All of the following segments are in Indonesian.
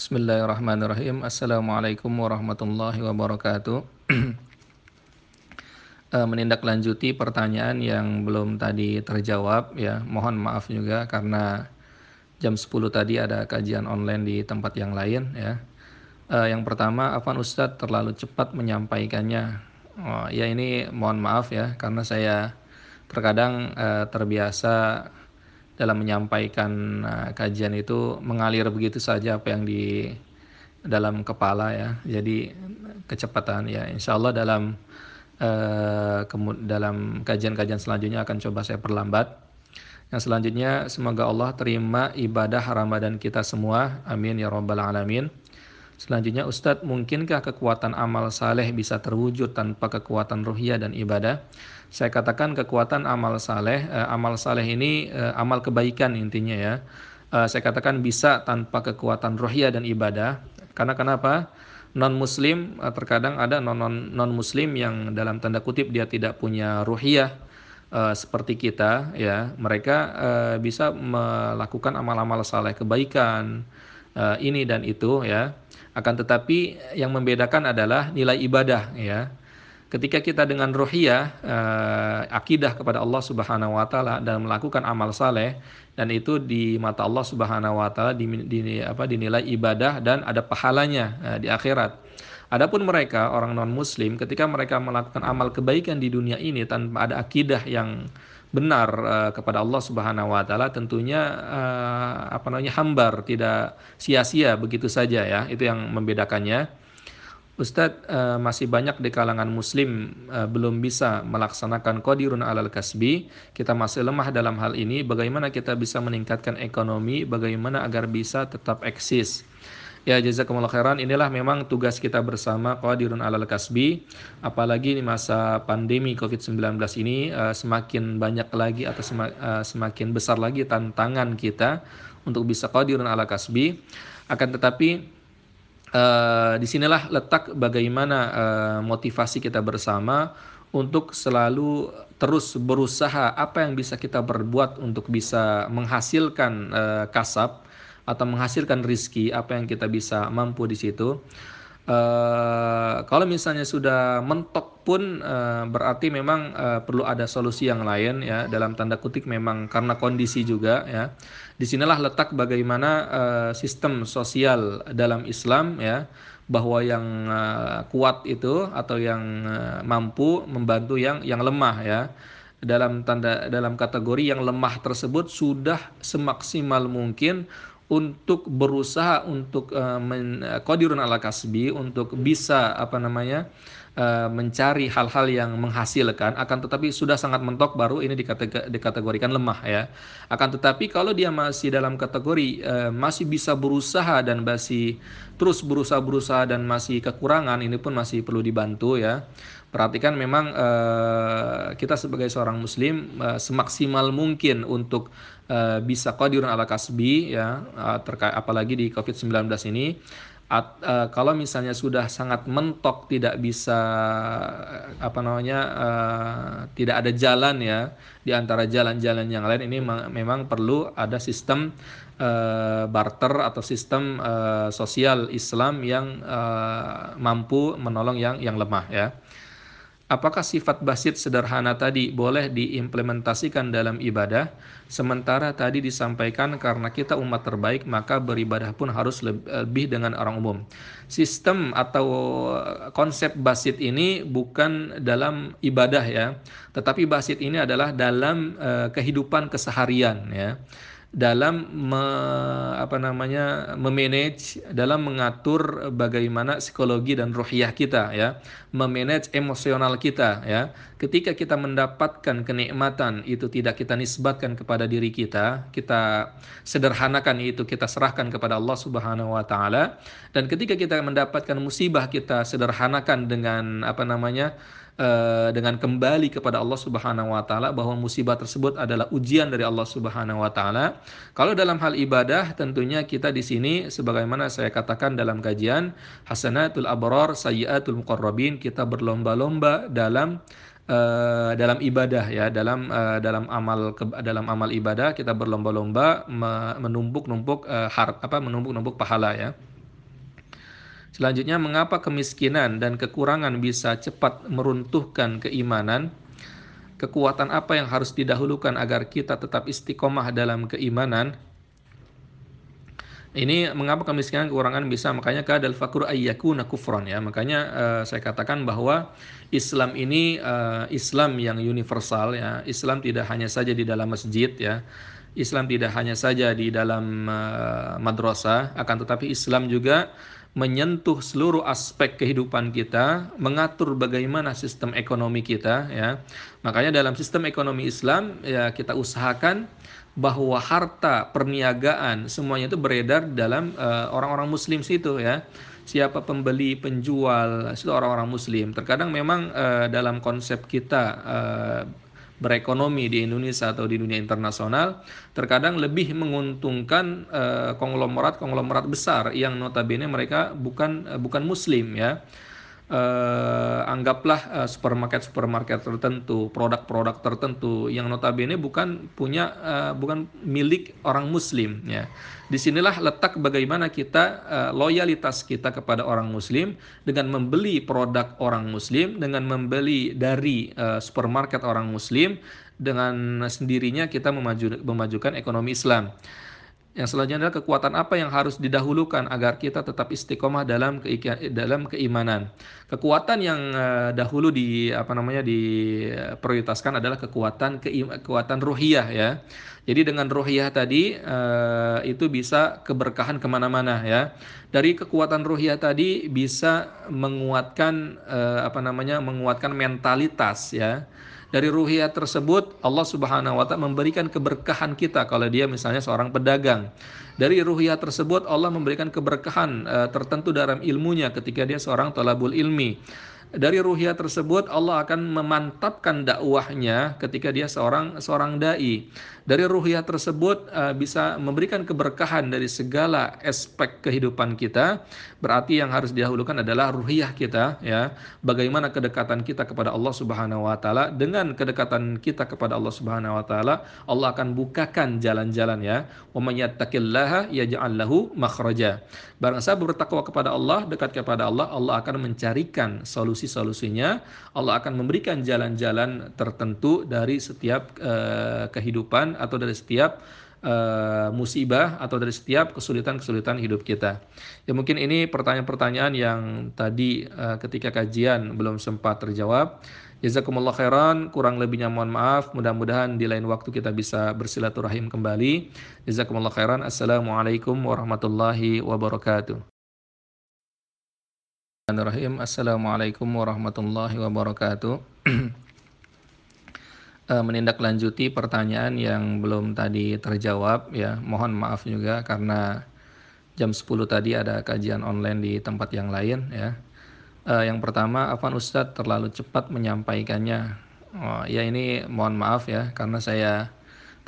Bismillahirrahmanirrahim. Assalamualaikum warahmatullahi wabarakatuh. uh, menindaklanjuti pertanyaan yang belum tadi terjawab ya. Mohon maaf juga karena jam 10 tadi ada kajian online di tempat yang lain ya. Uh, yang pertama, Afan Ustadz terlalu cepat menyampaikannya. Oh, ya ini mohon maaf ya karena saya terkadang uh, terbiasa dalam menyampaikan uh, kajian itu mengalir begitu saja apa yang di dalam kepala ya. Jadi kecepatan ya. Insya Allah dalam uh, dalam kajian-kajian selanjutnya akan coba saya perlambat. Yang selanjutnya semoga Allah terima ibadah Ramadan kita semua. Amin ya rabbal alamin. Selanjutnya Ustadz, mungkinkah kekuatan amal saleh bisa terwujud tanpa kekuatan ruhiyah dan ibadah? Saya katakan kekuatan amal saleh, eh, amal saleh ini eh, amal kebaikan intinya ya. Eh, saya katakan bisa tanpa kekuatan ruhiyah dan ibadah. Karena kenapa? Non Muslim eh, terkadang ada non non non Muslim yang dalam tanda kutip dia tidak punya ruhiyah uh, seperti kita ya. Mereka uh, bisa melakukan amal-amal saleh kebaikan uh, ini dan itu ya akan tetapi yang membedakan adalah nilai ibadah ya. Ketika kita dengan rohiyah uh, akidah kepada Allah Subhanahu wa taala dan melakukan amal saleh dan itu di mata Allah Subhanahu wa taala dinilai ibadah dan ada pahalanya uh, di akhirat. Adapun mereka orang non muslim ketika mereka melakukan amal kebaikan di dunia ini tanpa ada akidah yang benar uh, kepada Allah Subhanahu wa taala tentunya uh, apa namanya hambar tidak sia-sia begitu saja ya itu yang membedakannya. Ustadz uh, masih banyak di kalangan muslim uh, belum bisa melaksanakan qadirun alal kasbi. Kita masih lemah dalam hal ini. Bagaimana kita bisa meningkatkan ekonomi? Bagaimana agar bisa tetap eksis Ya jazakumullah khairan. Inilah memang tugas kita bersama Qadirun alal kasbi. Apalagi di masa pandemi Covid-19 ini uh, semakin banyak lagi atau eh, semakin besar lagi tantangan kita untuk bisa Qadirun alal kasbi. Akan tetapi uh, di sinilah letak bagaimana motivasi kita bersama untuk selalu terus berusaha apa yang bisa kita berbuat untuk bisa menghasilkan kasab atau menghasilkan rizki apa yang kita bisa mampu di situ. Uh, kalau misalnya sudah mentok pun uh, berarti memang uh, perlu ada solusi yang lain ya dalam tanda kutip memang karena kondisi juga ya. Di sinilah letak bagaimana uh, sistem sosial dalam Islam ya bahwa yang uh, kuat itu atau yang uh, mampu membantu yang yang lemah ya dalam tanda dalam kategori yang lemah tersebut sudah semaksimal mungkin untuk berusaha untuk uh, men, uh, ala kasbi untuk bisa apa namanya uh, mencari hal-hal yang menghasilkan. Akan tetapi sudah sangat mentok baru ini dikategorikan lemah ya. Akan tetapi kalau dia masih dalam kategori uh, masih bisa berusaha dan masih terus berusaha berusaha dan masih kekurangan ini pun masih perlu dibantu ya. Perhatikan memang uh, kita sebagai seorang muslim uh, semaksimal mungkin untuk uh, bisa qadirun ala kasbi ya uh, terkait apalagi di Covid-19 ini. At, uh, kalau misalnya sudah sangat mentok tidak bisa apa namanya uh, tidak ada jalan ya di antara jalan-jalan yang lain ini memang perlu ada sistem uh, barter atau sistem uh, sosial Islam yang uh, mampu menolong yang yang lemah ya apakah sifat basit sederhana tadi boleh diimplementasikan dalam ibadah? Sementara tadi disampaikan karena kita umat terbaik maka beribadah pun harus lebih dengan orang umum. Sistem atau konsep basit ini bukan dalam ibadah ya. Tetapi basit ini adalah dalam uh, kehidupan keseharian ya dalam me, apa namanya memanage dalam mengatur bagaimana psikologi dan ruhiyah kita ya. Memanage emosional kita ya. Ketika kita mendapatkan kenikmatan itu tidak kita nisbatkan kepada diri kita kita sederhanakan itu kita serahkan kepada Allah Subhanahu wa taala. Dan ketika kita mendapatkan musibah kita sederhanakan dengan apa namanya dengan kembali kepada Allah Subhanahu wa taala bahwa musibah tersebut adalah ujian dari Allah Subhanahu wa taala. Kalau dalam hal ibadah tentunya kita di sini sebagaimana saya katakan dalam kajian hasanatul abrar sayyiatul muqarrabin kita berlomba-lomba dalam uh, dalam ibadah ya dalam uh, dalam amal ke, dalam amal ibadah kita berlomba-lomba menumpuk-numpuk uh, har apa menumpuk-numpuk pahala ya Selanjutnya, mengapa kemiskinan dan kekurangan bisa cepat meruntuhkan keimanan? Kekuatan apa yang harus didahulukan agar kita tetap istiqomah dalam keimanan? Ini mengapa kemiskinan kekurangan bisa makanya kadal fakru ayyakuna kufran ya. Makanya uh, saya katakan bahwa Islam ini uh, Islam yang universal ya. Islam tidak hanya saja di dalam masjid ya. Islam tidak hanya saja di dalam uh, madrasah akan tetapi Islam juga menyentuh seluruh aspek kehidupan kita, mengatur bagaimana sistem ekonomi kita ya. Makanya dalam sistem ekonomi Islam ya kita usahakan bahwa harta perniagaan semuanya itu beredar dalam uh, orang-orang muslim situ ya siapa pembeli penjual itu orang-orang muslim terkadang memang uh, dalam konsep kita uh, berekonomi di Indonesia atau di dunia internasional terkadang lebih menguntungkan konglomerat konglomerat besar yang notabene mereka bukan uh, bukan muslim ya uh, anggaplah uh, supermarket supermarket tertentu, produk-produk tertentu yang notabene bukan punya uh, bukan milik orang Muslim ya. Di sinilah letak bagaimana kita uh, loyalitas kita kepada orang Muslim dengan membeli produk orang Muslim, dengan membeli dari uh, supermarket orang Muslim, dengan sendirinya kita memaju, memajukan ekonomi Islam. Yang selanjutnya adalah kekuatan apa yang harus didahulukan agar kita tetap istiqomah dalam dalam keimanan. Kekuatan yang uh, dahulu di apa namanya diprioritaskan adalah kekuatan kekuatan ruhiyah ya. Jadi dengan ruhiyah tadi uh, itu bisa keberkahan ke mana-mana ya. Dari kekuatan ruhiyah tadi bisa menguatkan apa namanya menguatkan mentalitas ya dari ruhiyah tersebut Allah Subhanahu wa taala memberikan keberkahan kita kalau dia misalnya seorang pedagang. Dari ruhiyah tersebut Allah memberikan keberkahan uh, tertentu dalam ilmunya ketika dia seorang talabul ilmi dari ruhiyah tersebut Allah akan memantapkan dakwahnya ketika dia seorang seorang dai. Dari ruhiyah tersebut uh, bisa memberikan keberkahan dari segala aspek kehidupan kita. Berarti yang harus didahulukan adalah ruhiyah kita ya. Bagaimana kedekatan kita kepada Allah Subhanahu wa taala dengan kedekatan kita kepada Allah Subhanahu wa taala Allah akan bukakan jalan-jalan ya. Wa may yattaqillaha yaj'al lahu. Barang siapa bertakwa kepada Allah, dekat kepada Allah, Allah akan mencarikan solusi-solusinya. Allah akan memberikan jalan-jalan tertentu dari setiap uh, kehidupan atau dari setiap uh, musibah atau dari setiap kesulitan-kesulitan hidup kita. Ya mungkin ini pertanyaan-pertanyaan yang tadi uh, ketika kajian belum sempat terjawab. Jazakumullah khairan, kurang lebihnya mohon maaf. Mudah-mudahan di lain waktu kita bisa bersilaturahim kembali. Jazakumullah khairan. Assalamualaikum warahmatullahi wabarakatuh. Assalamualaikum warahmatullahi wabarakatuh. Eh, menindaklanjuti pertanyaan yang belum tadi terjawab ya. Mohon maaf juga karena jam 10 tadi ada kajian online di tempat yang lain ya. Uh, yang pertama, Afan Ustadz terlalu cepat menyampaikannya. Oh, ya ini mohon maaf ya, karena saya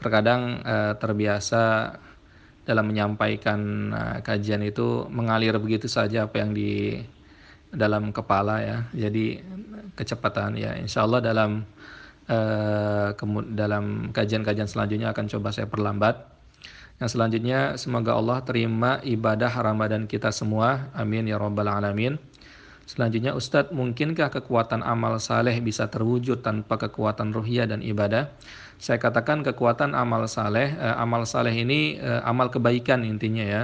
terkadang uh, terbiasa dalam menyampaikan uh, kajian itu mengalir begitu saja apa yang di dalam kepala ya. Jadi kecepatan ya, insya Allah dalam uh, dalam kajian-kajian selanjutnya akan coba saya perlambat. Yang selanjutnya semoga Allah terima ibadah Ramadan kita semua. Amin ya rabbal alamin. Selanjutnya Ustadz, mungkinkah kekuatan amal saleh bisa terwujud tanpa kekuatan ruhiyah dan ibadah? Saya katakan kekuatan amal saleh, eh, amal saleh ini eh, amal kebaikan intinya ya.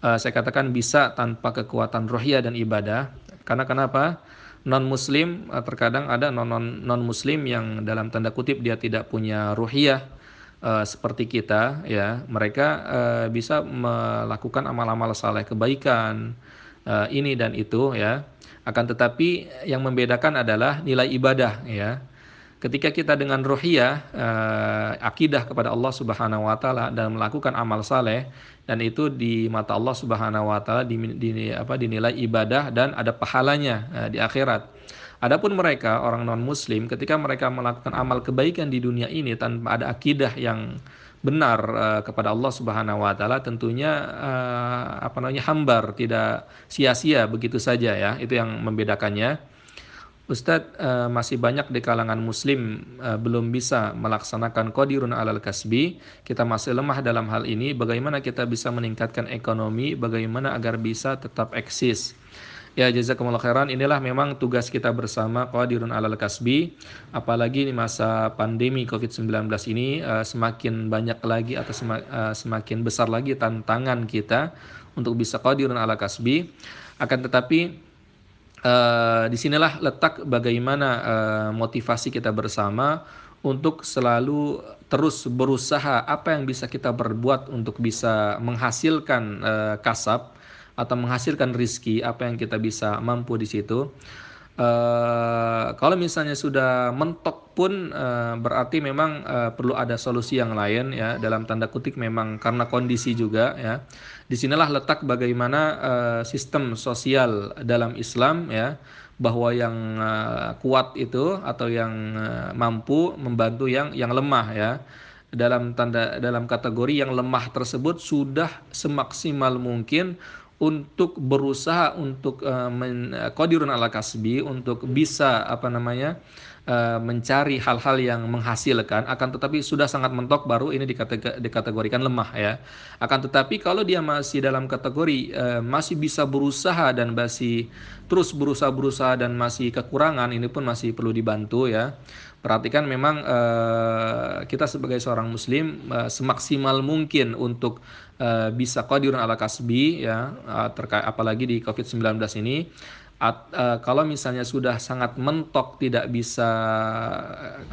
Eh, saya katakan bisa tanpa kekuatan ruhiyah dan ibadah. Karena kenapa? Non Muslim eh, terkadang ada non non Muslim yang dalam tanda kutip dia tidak punya ruhiyah eh, seperti kita ya. Mereka eh, bisa melakukan amal-amal saleh kebaikan eh, ini dan itu ya akan tetapi yang membedakan adalah nilai ibadah ya. Ketika kita dengan ruhiyah uh, akidah kepada Allah Subhanahu wa taala dan melakukan amal saleh dan itu di mata Allah Subhanahu wa taala apa dinilai ibadah dan ada pahalanya uh, di akhirat. Adapun mereka orang non muslim ketika mereka melakukan amal kebaikan di dunia ini tanpa ada akidah yang benar uh, kepada Allah Subhanahu wa taala tentunya uh, apa namanya hambar tidak sia-sia begitu saja ya itu yang membedakannya. Ustadz uh, masih banyak di kalangan muslim uh, belum bisa melaksanakan qadirun alal kasbi. Kita masih lemah dalam hal ini. Bagaimana kita bisa meningkatkan ekonomi? Bagaimana agar bisa tetap eksis Ya jazakumullah khairan. Inilah memang tugas kita bersama Qadirun Alal Kasbi. Apalagi di masa pandemi Covid-19 ini uh, semakin banyak lagi atau uh, semakin besar lagi tantangan kita untuk bisa Qadirun Alal Kasbi. Akan tetapi uh, di sinilah letak bagaimana motivasi kita bersama untuk selalu terus berusaha apa yang bisa kita berbuat untuk bisa menghasilkan kasab atau menghasilkan rizki apa yang kita bisa mampu di situ. Uh, kalau misalnya sudah mentok pun uh, berarti memang uh, perlu ada solusi yang lain ya. Dalam tanda kutip memang karena kondisi juga ya. Di sinilah letak bagaimana uh, sistem sosial dalam Islam ya bahwa yang uh, kuat itu atau yang uh, mampu membantu yang yang lemah ya. Dalam tanda dalam kategori yang lemah tersebut sudah semaksimal mungkin untuk berusaha untuk uh, men, qadirun ala kasbi untuk bisa apa namanya uh, mencari hal-hal yang menghasilkan. Akan tetapi sudah sangat mentok baru ini dikategorikan lemah ya. Akan tetapi kalau dia masih dalam kategori masih bisa berusaha dan masih terus berusaha berusaha dan masih kekurangan ini pun masih perlu dibantu ya perhatikan memang uh, kita sebagai seorang muslim uh, semaksimal mungkin untuk uh, bisa qadirun ala kasbi ya uh, terkait apalagi di Covid-19 ini At, uh, kalau misalnya sudah sangat mentok tidak bisa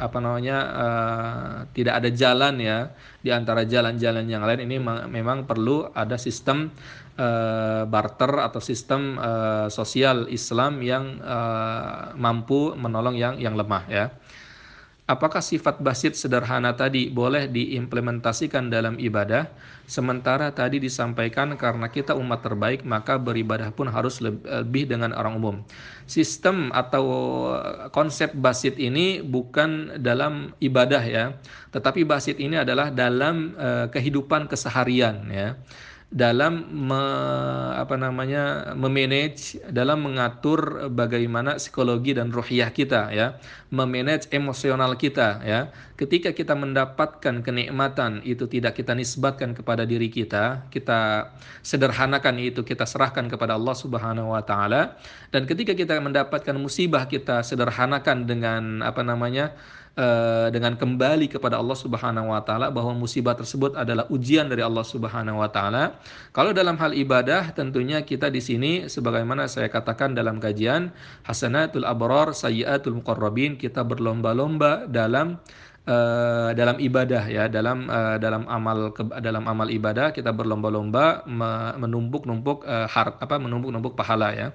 apa namanya uh, tidak ada jalan ya di antara jalan-jalan yang lain ini memang perlu ada sistem uh, barter atau sistem uh, sosial Islam yang uh, mampu menolong yang yang lemah ya. Apakah sifat basit sederhana tadi boleh diimplementasikan dalam ibadah? Sementara tadi disampaikan karena kita umat terbaik maka beribadah pun harus lebih dengan orang umum. Sistem atau konsep basit ini bukan dalam ibadah ya, tetapi basit ini adalah dalam uh, kehidupan keseharian ya dalam me, apa namanya memanage dalam mengatur bagaimana psikologi dan ruhiyah kita ya. Memanage emosional kita ya. Ketika kita mendapatkan kenikmatan itu tidak kita nisbatkan kepada diri kita kita sederhanakan itu kita serahkan kepada Allah Subhanahu wa taala. Dan ketika kita mendapatkan musibah kita sederhanakan dengan apa namanya uh, dengan kembali kepada Allah Subhanahu wa taala bahwa musibah tersebut adalah ujian dari Allah Subhanahu wa taala. Kalau dalam hal ibadah tentunya kita di sini sebagaimana saya katakan dalam kajian hasanatul abrar sayyiatul muqarrabin kita berlomba-lomba dalam uh, dalam ibadah ya dalam uh, dalam amal ke, dalam amal ibadah kita berlomba-lomba menumpuk-numpuk uh, har apa menumpuk-numpuk pahala ya.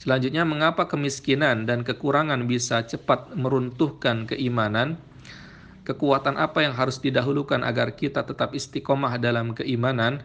Selanjutnya, mengapa kemiskinan dan kekurangan bisa cepat meruntuhkan keimanan? Kekuatan apa yang harus didahulukan agar kita tetap istiqomah dalam keimanan?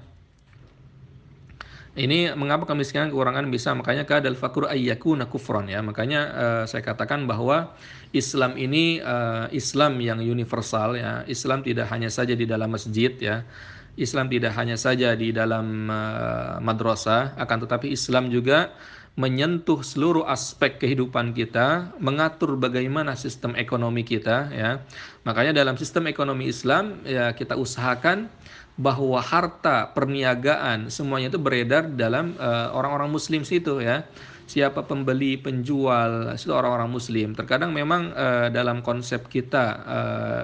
Ini mengapa kemiskinan kekurangan bisa makanya kadal fakur ayyakuna kufron ya. Makanya uh, saya katakan bahwa Islam ini uh, Islam yang universal ya. Islam tidak hanya saja di dalam masjid ya. Islam tidak hanya saja di dalam uh, madrasah akan tetapi Islam juga menyentuh seluruh aspek kehidupan kita, mengatur bagaimana sistem ekonomi kita ya. Makanya dalam sistem ekonomi Islam ya kita usahakan bahwa harta perniagaan semuanya itu beredar dalam eh, orang-orang muslim situ ya. Siapa pembeli, penjual, itu orang-orang muslim. Terkadang memang uh, dalam konsep kita uh,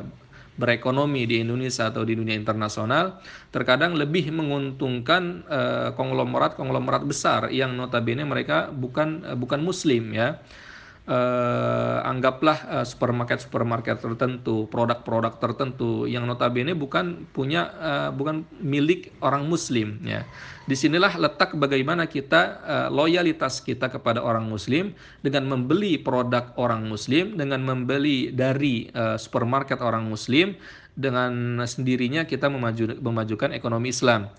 berekonomi di Indonesia atau di dunia internasional terkadang lebih menguntungkan konglomerat-konglomerat uh, besar yang notabene mereka bukan uh, bukan muslim ya uh, anggaplah uh, supermarket supermarket tertentu, produk-produk tertentu yang notabene bukan punya uh, bukan milik orang Muslim ya. Di sinilah letak bagaimana kita uh, loyalitas kita kepada orang Muslim dengan membeli produk orang Muslim, dengan membeli dari uh, supermarket orang Muslim, dengan sendirinya kita memaju, memajukan ekonomi Islam.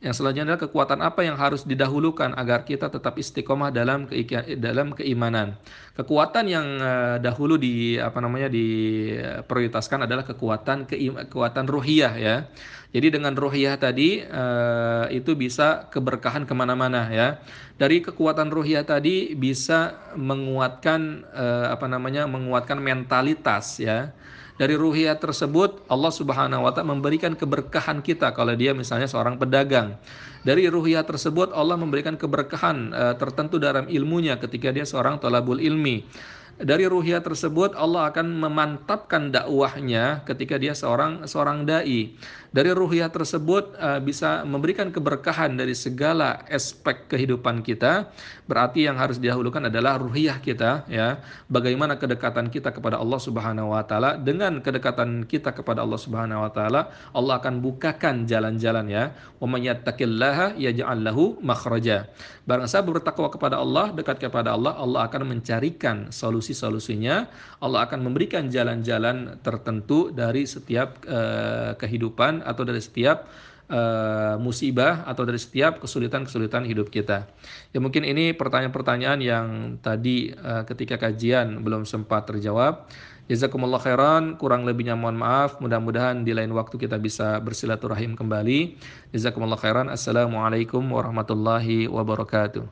Yang selanjutnya adalah kekuatan apa yang harus didahulukan agar kita tetap istiqomah dalam ke, dalam keimanan. Kekuatan yang uh, dahulu di apa namanya diprioritaskan adalah kekuatan keim, kekuatan ruhiyah ya. Jadi dengan ruhiyah tadi uh, itu bisa keberkahan ke mana-mana ya. Dari kekuatan ruhiyah tadi bisa menguatkan apa namanya menguatkan mentalitas ya Dari ruhiyah tersebut Allah Subhanahu wa taala memberikan keberkahan kita kalau dia misalnya seorang pedagang. Dari ruhiyah tersebut Allah memberikan keberkahan uh, tertentu dalam ilmunya ketika dia seorang tolabul ilmi dari ruhiyah tersebut Allah akan memantapkan dakwahnya ketika dia seorang seorang dai. Dari ruhiyah tersebut uh, bisa memberikan keberkahan dari segala aspek kehidupan kita. Berarti yang harus didahulukan adalah ruhiyah kita ya. Bagaimana kedekatan kita kepada Allah Subhanahu wa taala dengan kedekatan kita kepada Allah Subhanahu wa taala Allah akan bukakan jalan-jalan ya. Wa may yattaqillaha yaj'al lahu makhraja. Barang siapa bertakwa kepada Allah, dekat kepada Allah, Allah akan mencarikan solusi-solusinya. Allah akan memberikan jalan-jalan tertentu dari setiap uh, kehidupan atau dari setiap uh, musibah atau dari setiap kesulitan-kesulitan hidup kita. Ya mungkin ini pertanyaan-pertanyaan yang tadi uh, ketika kajian belum sempat terjawab. Jazakumullah khairan, kurang lebihnya mohon maaf. Mudah-mudahan di lain waktu kita bisa bersilaturahim kembali. Jazakumullah khairan. Assalamualaikum warahmatullahi wabarakatuh.